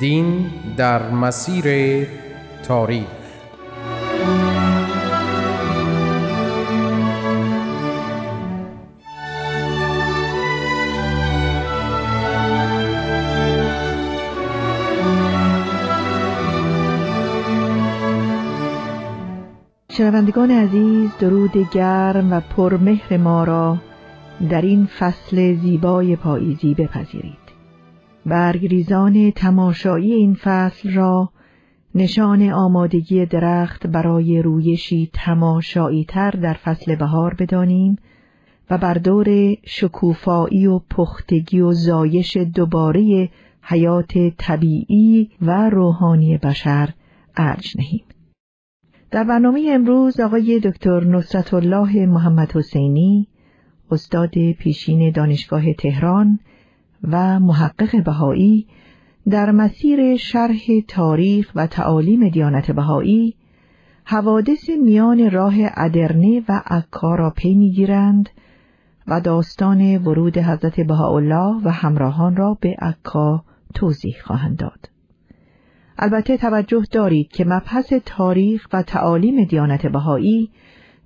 دین در مسیر تاریخ. شنوندگان عزیز درود گرم و پرمهر ما را در این فصل زیبای پاییزی بپذیرید. برگریزان تماشایی این فصل را نشان آمادگی درخت برای رویشی تماشایی تر در فصل بهار بدانیم و بر دور شکوفایی و پختگی و زایش دوباره حیات طبیعی و روحانی بشر ارج نهیم. در برنامه امروز آقای دکتر نصرت الله محمد حسینی استاد پیشین دانشگاه تهران و محقق بهایی در مسیر شرح تاریخ و تعالیم دیانت بهایی حوادث میان راه ادرنه و عکا را پی می‌گیرند و داستان ورود حضرت بهاءالله و همراهان را به عکا توضیح خواهند داد. البته توجه دارید که مبحث تاریخ و تعالیم دیانت بهایی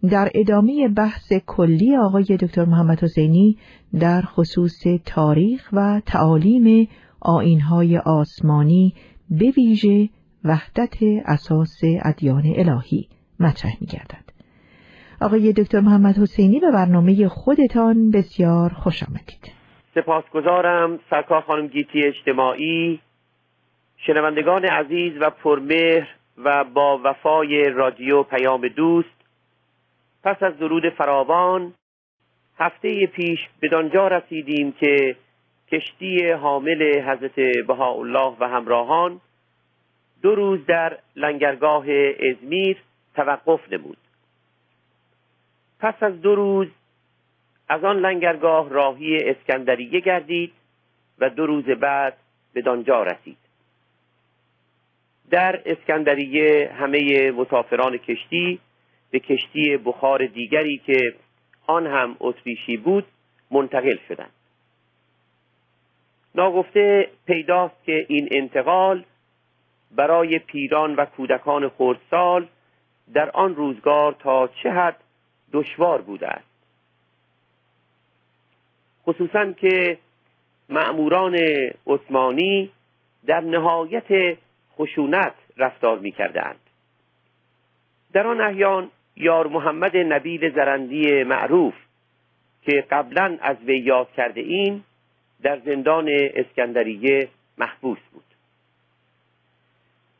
در ادامه بحث کلی آقای دکتر محمد حسینی در خصوص تاریخ و تعالیم آینهای آسمانی به ویژه وحدت اساس ادیان الهی مطرح می گردد. آقای دکتر محمد حسینی به برنامه خودتان بسیار خوش آمدید. سپاسگزارم سرکار خانم گیتی اجتماعی شنوندگان عزیز و پرمهر و با وفای رادیو پیام دوست پس از درود فراوان هفته پیش بدانجا رسیدیم که کشتی حامل حضرت بهاءالله و همراهان دو روز در لنگرگاه ازمیر توقف نمود. پس از دو روز از آن لنگرگاه راهی اسکندریه گردید و دو روز بعد به دانجا رسید. در اسکندریه همه مسافران کشتی به کشتی بخار دیگری که آن هم اتریشی بود منتقل شدند ناگفته پیداست که این انتقال برای پیران و کودکان خردسال در آن روزگار تا چه حد دشوار بوده است خصوصا که معموران عثمانی در نهایت خشونت رفتار می کردند. در آن احیان یار محمد نبیل زرندی معروف که قبلا از وی یاد کرده این در زندان اسکندریه محبوس بود.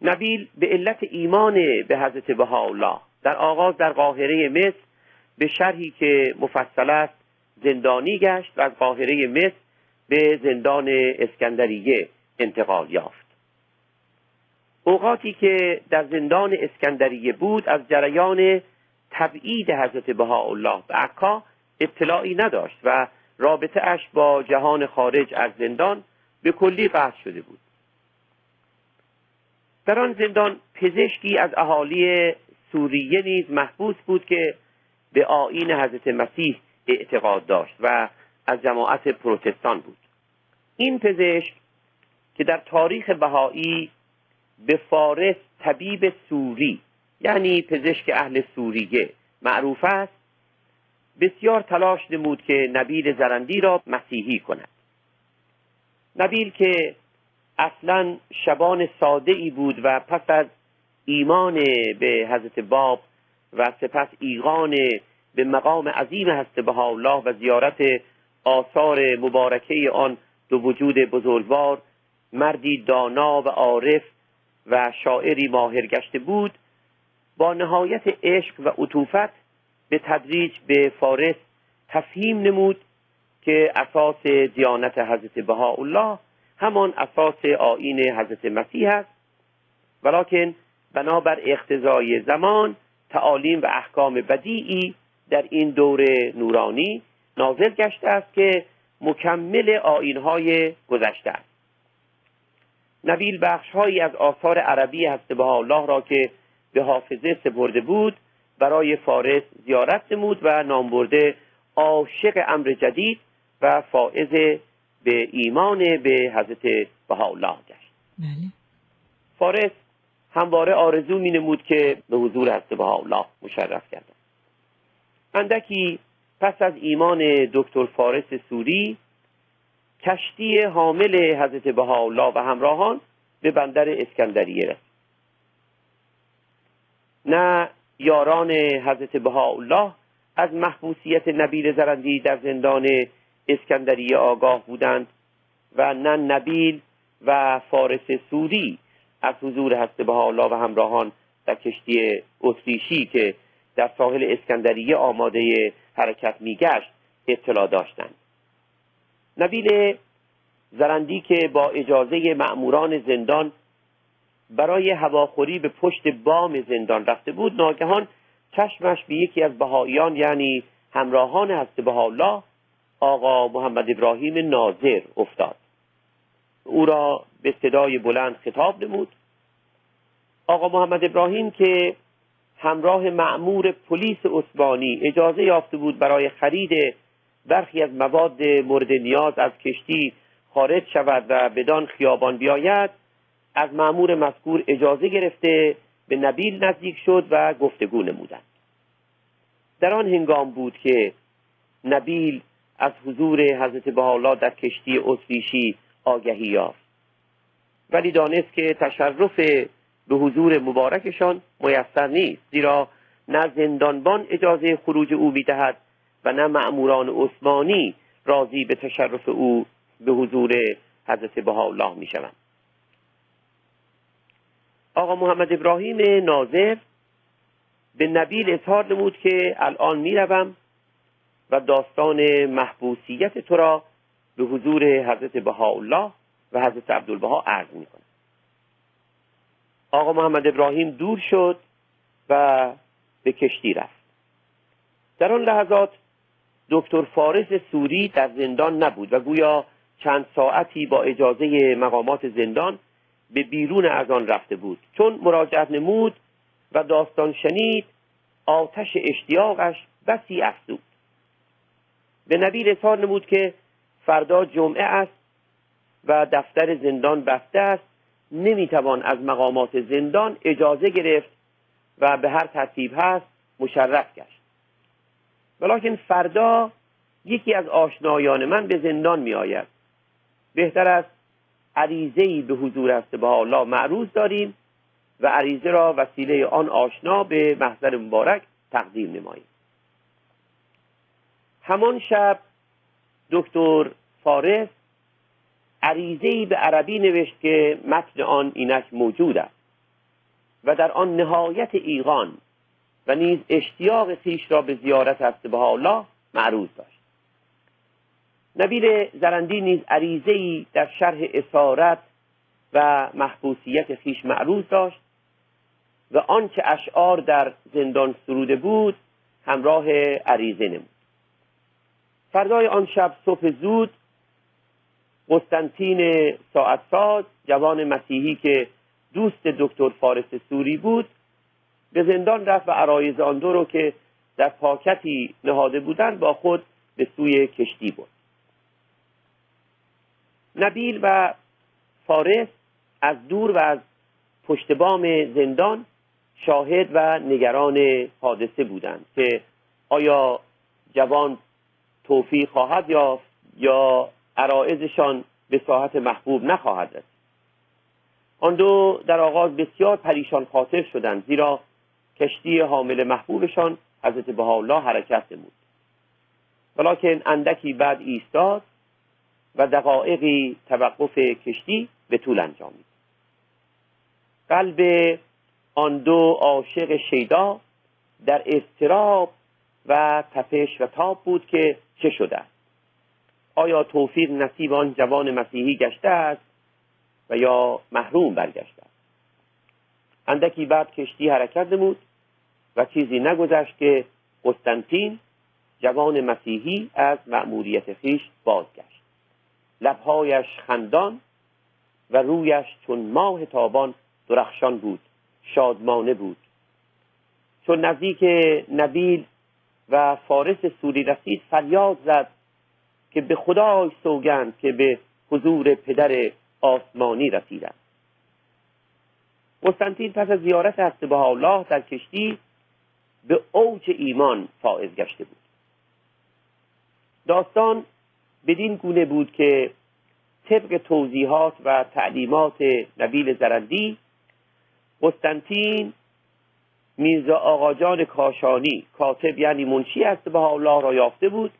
نبیل به علت ایمان به حضرت بهاءالله در آغاز در قاهره مصر به شرحی که مفصل است زندانی گشت و از قاهره مصر به زندان اسکندریه انتقال یافت. اوقاتی که در زندان اسکندریه بود از جریان تبعید حضرت بهاءالله. به عکا اطلاعی نداشت و رابطه اش با جهان خارج از زندان به کلی قطع شده بود. در آن زندان پزشکی از اهالی سوریه نیز محبوس بود که به آین حضرت مسیح اعتقاد داشت و از جماعت پروتستان بود. این پزشک که در تاریخ بهایی به فارس طبیب سوری یعنی پزشک اهل سوریه. معروف است. بسیار تلاش نمود که نبیل زرندی را مسیحی کند. نبیل که اصلا شبان ساده ای بود و پس از ایمان به حضرت باب و سپس ایقان به مقام عظیم هست الله و زیارت آثار مبارکه آن دو وجود بزرگوار مردی دانا و عارف و شاعری ماهر گشته بود با نهایت عشق و عطوفت به تدریج به فارس تفهیم نمود که اساس دیانت حضرت بهاءالله همان اساس آین حضرت مسیح است. ولیکن بنابر اقتضای زمان تعالیم و احکام بدیعی در این دور نورانی نازل گشته است که مکمل آینهای گذشته است. نبیل بخش هایی از آثار عربی هست به الله را که به حافظه سپرده بود برای فارس زیارت نمود و نام برده عاشق امر جدید و فائز به ایمان به حضرت بهاءالله گشت. بله. فارس همواره آرزو می نمود که به حضور حضرت بهاءالله مشرف گردد. اندکی پس از ایمان دکتر فارس سوری کشتی حامل حضرت بهاءالله و همراهان به بندر اسکندریه رسید. نه یاران حضرت بهاءالله از محبوسیت نبیل زرندی در زندان اسکندریه آگاه بودند و نه نبیل و فارس سوری از حضور حضرت بهاءالله و همراهان در کشتی اتریشی که در ساحل اسکندریه آماده حرکت میگشت اطلاع داشتند. نبیل زرندی که با اجازه مأموران زندان برای هواخوری به پشت بام زندان رفته بود. ناگهان چشمش به یکی از بهاییان یعنی همراهان هست بهاءالله آقا محمد ابراهیم ناظر افتاد. او را به صدای بلند خطاب نمود. آقا محمد ابراهیم که همراه معمور پلیس عثمانی اجازه یافته بود برای خرید برخی از مواد مورد نیاز از کشتی خارج شود و بدان خیابان بیاید از معمور مذکور اجازه گرفته به نبیل نزدیک شد و گفتگو نمودند. در آن هنگام بود که نبیل از حضور حضرت بهاءالله در کشتی اتریشی آگهی یافت. ولی دانست که تشرف به حضور مبارکشان میسر نیست زیرا نه زندانبان اجازه خروج او می‌دهد و نه مأموران عثمانی راضی به تشرف او به حضور حضرت بهاءالله می‌شوند. آقا محمد ابراهیم ناظر به نبیل اظهار نمود که الان می‌روم و داستان محبوسیت تو را به حضور حضرت بهاءالله و حضرت عبدالبها عرض می‌کنم. آقا محمد ابراهیم دور شد و به کشتی رفت. در آن لحظات دکتر فارس سوری در زندان نبود و گویا چند ساعتی با اجازه مقامات زندان به بیرون از آن رفته بود. چون مراجعت نمود و داستان شنید آتش اشتیاقش بسی افزود. به نبی اظهار نمود که فردا جمعه است و دفتر زندان بسته است. نمی‌توان از مقامات زندان اجازه گرفت و به هر ترتیب هست مشرف گشت. ولیکن فردا یکی از آشنایان من به زندان می آید بهتر است عریضه ای به حضور هست به الله معروض داریم و عریضه را وسیله آن آشنا به محضر مبارک تقدیم نماییم. همان شب دکتر فارس عریضه ای به عربی نوشت که متن آن اینک موجود است و در آن نهایت ایقان و نیز اشتیاق خیش را به زیارت هست به الله معروض داشت. نبیل زرندی نیز عریضه ای در شرح اسارت و محبوسیت خیش معروض داشت و آنچه اشعار در زندان سروده بود همراه عریضه نمود. فردای آن شب صبح زود قسطنطین ساعتساز جوان مسیحی که دوست دکتر فارس سوری بود به زندان رفت و عرایز آن دو رو که در پاکتی نهاده بودند با خود به سوی کشتی برد. نبیل و فارس از دور و از پشت بام زندان شاهد و نگران حادثه بودند که آیا جوان توفیق خواهد یافت یا عرائزشان به ساحت محبوب نخواهد رسید؟ آن دو در آغاز بسیار پریشان خاطر شدند زیرا کشتی حامل محبوبشان حضرت بهاءالله حرکت نمود. ولیکن اندکی بعد ایستاد و دقایقی توقف کشتی به طول انجامید قلب آن دو عاشق شیدا در اضطراب و تپش و تاب بود که چه شده است؟ آیا توفیق نصیب آن جوان مسیحی گشته است و یا محروم برگشتند اندکی بعد کشتی حرکت نمود و چیزی نگذشت که قسطنطین جوان مسیحی از مأموریت خیش بازگشت. لبهایش خندان و رویش چون ماه تابان درخشان بود شادمانه بود. چون نزدیک نبیل و فارس سوری رسید فریاد زد که به خدای سوگند که به حضور پدر آسمانی رسیدم قسطنطین پس از زیارت حضرت الله در کشتی به اوج ایمان فائز گشته بود. داستان بدین گونه بود که طبق توضیحات و تعلیمات نبیل زرندی قسطنطین میرزا آقاجان کاشانی کاتب یعنی منشی است به الله را یافته بود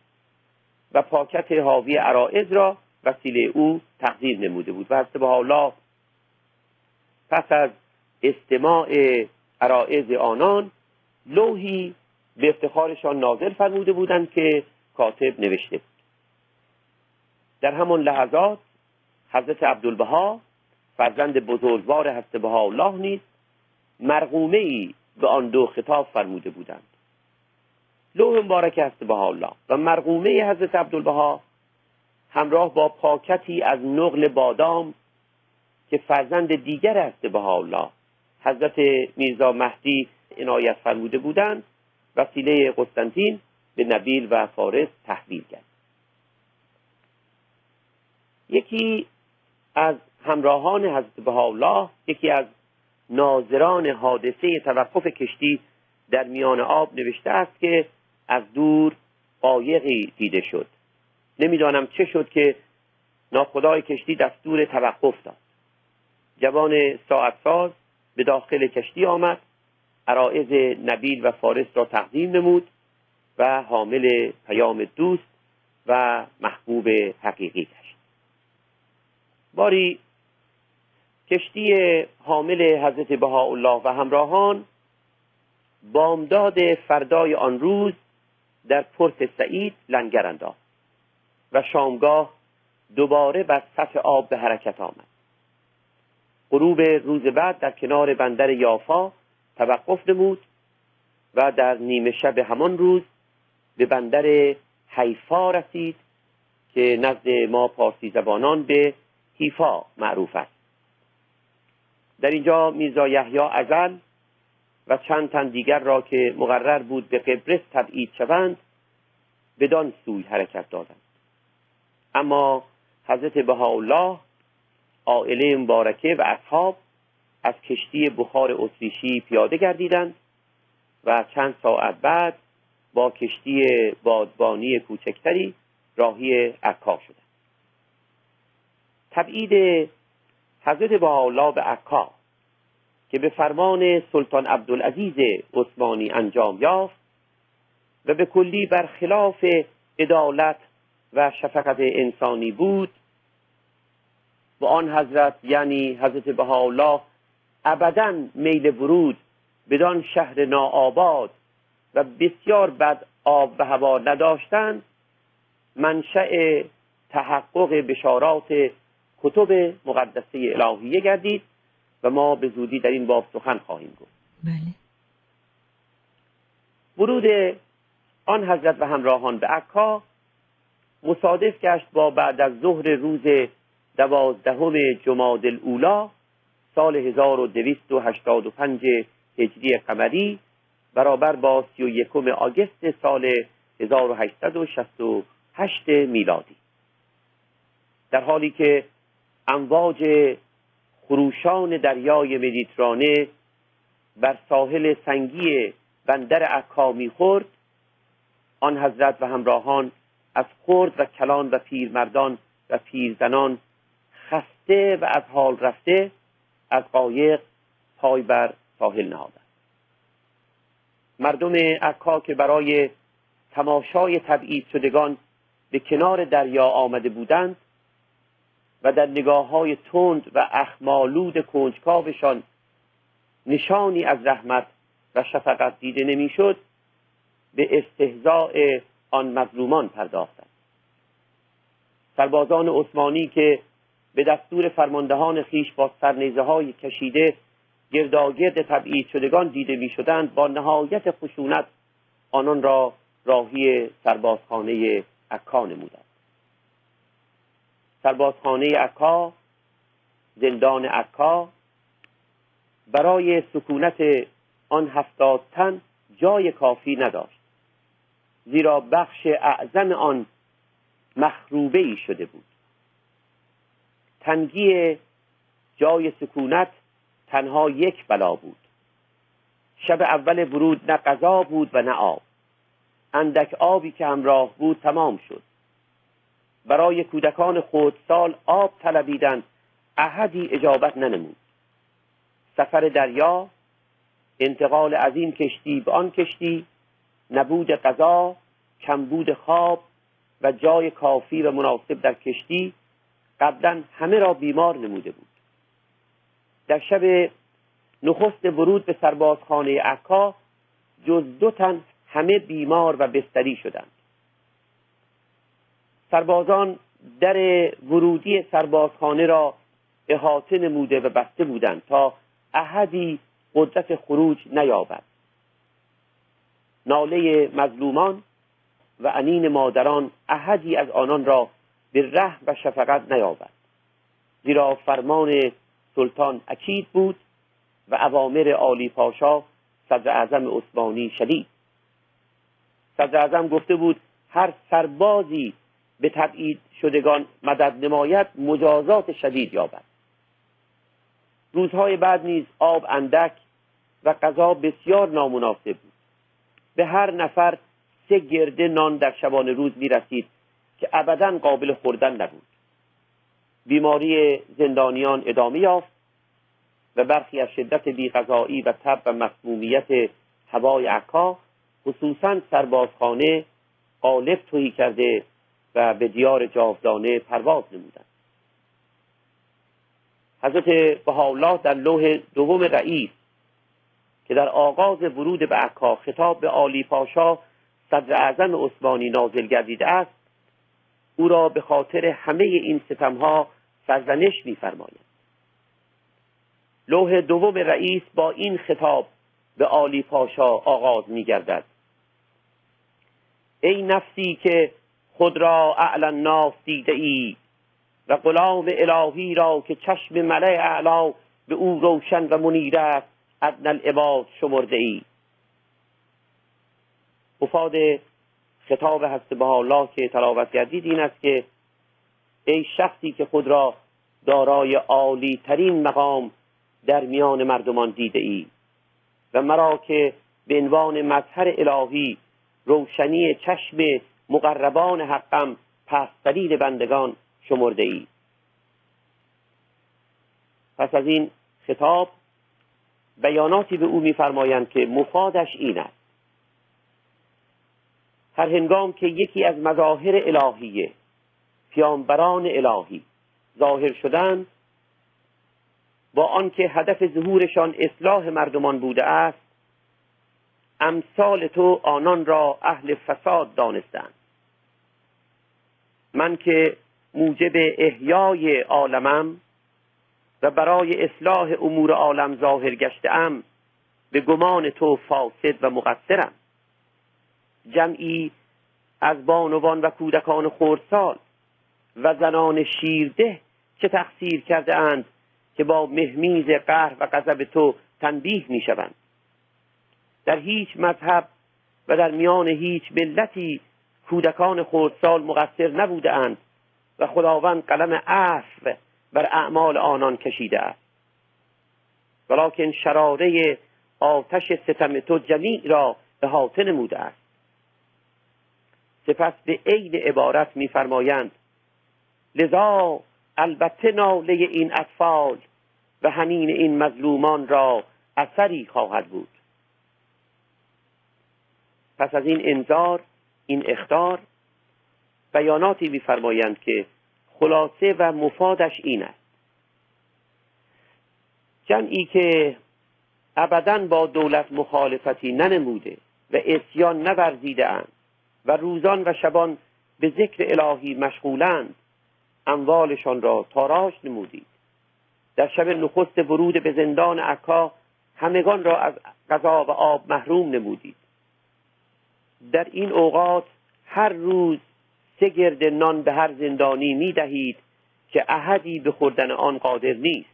و پاکت حاوی عرائز را وسیله او تقدیم نموده بود. و حضرت الله پس از استماع عرائز آنان لوحی به افتخارشان نازل فرموده بودند که کاتب نوشته در همان لحظات حضرت عبدالبها فرزند بزرگوار حضرت الله نیز مرغومه ای به آن دو خطاب فرموده بودند. لوح مبارک حضرت الله و مرغومه حضرت عبدالبها همراه با پاکتی از نقل بادام که فرزند دیگر حضرت الله حضرت میرزا مهدی عنایت فرموده بودند وسیله قسطنطین به نبیل و فارس تحویل کرد. یکی از همراهان حضرت الله یکی از ناظران حادثه توقف کشتی در میان آب نوشته است که از دور قایقی دیده شد. نمی‌دانم چه شد که ناخدای کشتی دستور توقف داد. جوان ساعت ساز به داخل کشتی آمد عرائز نبیل و فارس را تقدیم نمود و حامل پیام دوست و محبوب حقیقی گشت باری کشتی حامل حضرت بهاءالله و همراهان بامداد فردای آن روز در پرت سعید لنگر انداخت و شامگاه دوباره بر سطح آب به حرکت آمد. غروب روز بعد در کنار بندر یافا توقف نمود و در نیمه شب همان روز به بندر حیفا رسید که نزد ما پارسی زبانان به حیفا معروف است. در اینجا میرزا یحیی ازل و چند تن دیگر را که مقرر بود به قبرس تبعید شوند بدان سوی حرکت دادند. اما حضرت بهاءالله عائله مبارکه و اصحاب از کشتی بخار اتریشی پیاده گردیدند و چند ساعت بعد با کشتی بادبانی کوچکتری راهی عکا شدند. تبعید حضرت بهاءالله به عکا که به فرمان سلطان عبدالعزیز عثمانی انجام یافت و به کلی برخلاف عدالت و شفقت انسانی بود. و آن حضرت یعنی حضرت بهاءالله ابدا میل ورود بدان شهر ناآباد و بسیار بد آب و هوا نداشتند. منشأ تحقق بشارات کتب مقدسه الهیه گردید و ما به زودی در این باب سخن خواهیم گفت. بله. ورود آن حضرت و همراهان به عکا مصادف گشت با بعد از ظهر روز دوازدهم جماد الاولا سال 1285 هجری قمری برابر با 31 آگست سال 1868 میلادی. در حالی که امواج خروشان دریای مدیترانه بر ساحل سنگی بندر عکا می‌خورد. آن حضرت و همراهان از خرد و کلان و پیرمردان و پیرزنان خسته و از حال رفته از قایق پای بر ساحل نهادند. مردم عکا که برای تماشای تبعید شدگان به کنار دریا آمده بودند و در نگاه های تند و اخمالود کنجکاوشان نشانی از رحمت و شفقت دیده نمی‌شد به استهزاء آن مظلومان پرداختند. سربازان عثمانی که به دستور فرماندهان خیش با سرنیزه های کشیده گرداگرد تبعید شدگان دیده می شدند با نهایت خشونت آنان را راهی سربازخانه عکا نمودند. سربازخانه عکا زندان عکا. برای سکونت آن هفتاد تن جای کافی نداشت زیرا بخش اعظم آن مخروبه ای شده بود. تنگی جای سکونت تنها یک بلا بود. شب اول ورود نه غذا بود و نه آب. اندک آبی که همراه بود تمام شد. برای کودکان خودسال آب طلبیدند احدی اجابت ننمود. سفر دریا انتقال از این کشتی به آن کشتی نبود غذا کمبود خواب و جای کافی و مناسب در کشتی قبلا همه را بیمار نموده بود. در شب نخست ورود به سربازخانه عکا جز دو تن همه بیمار و بستری شدند. سربازان در ورودی سربازخانه را احاطه نموده و بسته بودند تا احدی قدرت خروج نیابد. ناله مظلومان و انین مادران احدی از آنان را به ره و شفقت نیابد. زیرا فرمان سلطان اکید بود و اوامر عالی پاشا صدر اعظم عثمانی شدید. صدر اعظم گفته بود هر سربازی به تبعید شدگان مدد نماید مجازات شدید یابد. روزهای بعد نیز آب اندک و غذا بسیار نامناسب بود. به هر نفر سه گرده نان در شبان روز می رسید که ابدا قابل خوردن نبود. بیماری زندانیان ادامه یافت و برخی از شدت بیغذایی و تب و مسمومیت هوای عکا خصوصا سربازخانه قالب توهی کرده و به دیار جاودانه پرواز نمودند. حضرت بهاءالله در لوح دوم رئیس که در آغاز ورود به عکا خطاب به عالی پاشا صدر اعظم عثمانی نازل گردیده است او را به خاطر همه این ستمها سرزنش میفرماید. لوح دوم رئیس با این خطاب به عالی پاشا آغاز میگردد. ای نفسی که خود را اعلی الناس دیده ای و غلام الهی را که چشم ملع اعلا به او روشن و منیر است ادن العباد شمرده ای. مفاد خطاب هست به الله که تلاوت گردید این است که ای شخصی که خود را دارای عالی ترین مقام در میان مردمان دیده ای و مرا که به عنوان مظهر الهی روشنی چشم مقربان حقم پسترین بندگان شمرده ای پس از این خطاب بیاناتی به او میفرمایند که مفادش این است. هر هنگام که یکی از مظاهر الهیه پیامبران الهی ظاهر شدند با آنکه هدف ظهورشان اصلاح مردمان بوده است امثال تو آنان را اهل فساد دانستند. من که موجب احیای عالمم و برای اصلاح امور عالم ظاهر گشتم به گمان تو فاسد و مقصرم. جمعی از بانوان و کودکان خردسال و زنان شیرده چه تقصیر کرده اند که با مهمیز قهر و غضب تو تنبیه می شوند در هیچ مذهب و در میان هیچ ملتی کودکان خردسال مقصر نبوده اند و خداوند قلم عفو بر اعمال آنان کشیده است. ولیکن شراره آتش ستم تو جمیع را به حاطن نموده است. سپس به عین عبارت میفرمایند لذا البته ناله این اطفال و همین این مظلومان را اثری خواهد بود. پس از این انذار این اختار بیاناتی میفرمایند که خلاصه و مفادش این است. جمعی که ابدا با دولت مخالفتی ننموده و اسیان نورزیده اند و روزان و شبان به ذکر الهی مشغولند اموالشان را تاراج نمودید. در شب نخست ورود به زندان عکا همگان را از غذا و آب محروم نمودید. در این اوقات هر روز سه گرد نان به هر زندانی می دهید که احدی به خوردن آن قادر نیست.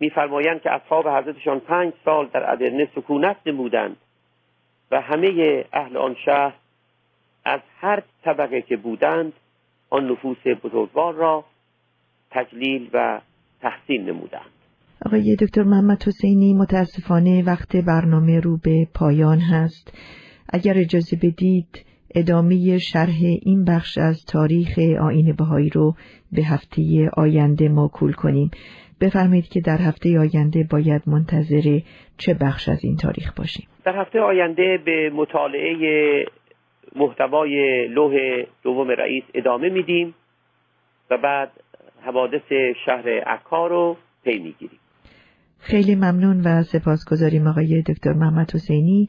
میفرمایند که اصحاب حضرتشان پنج سال در ادرنه سکونت نمودند و همه اهل آن شهر از هر طبقه که بودند آن نفوس بزرگوار را تجلیل و تحسین نمودند. آقای دکتر محمد حسینی متاسفانه وقت برنامه رو به پایان هست. اگر اجازه بدید ادامه شرح این بخش از تاریخ آین بهایی رو به هفته آینده موکول کنیم. بفرمایید که در هفته آینده باید منتظر چه بخش از این تاریخ باشیم. در هفته آینده به مطالعه محتوای لوح دوم رئیس ادامه میدیم و بعد حوادث شهر عکا رو پی می‌گیریم. خیلی ممنون و سپاسگزاریم آقای دکتر محمد حسینی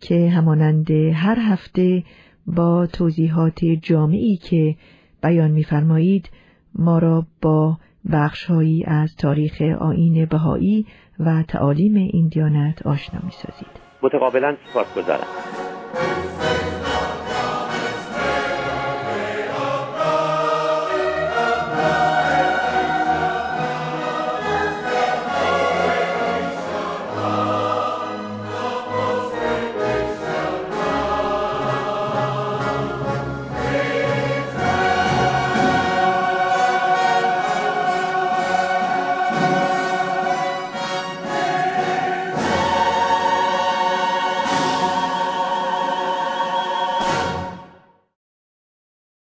که همانند هر هفته با توضیحات جامعی که بیان میفرمایید ما را با بخشهایی از تاریخ آین بهایی و تعالیم این دیانت آشنا می سازید. متقابلا سپاس گذارم.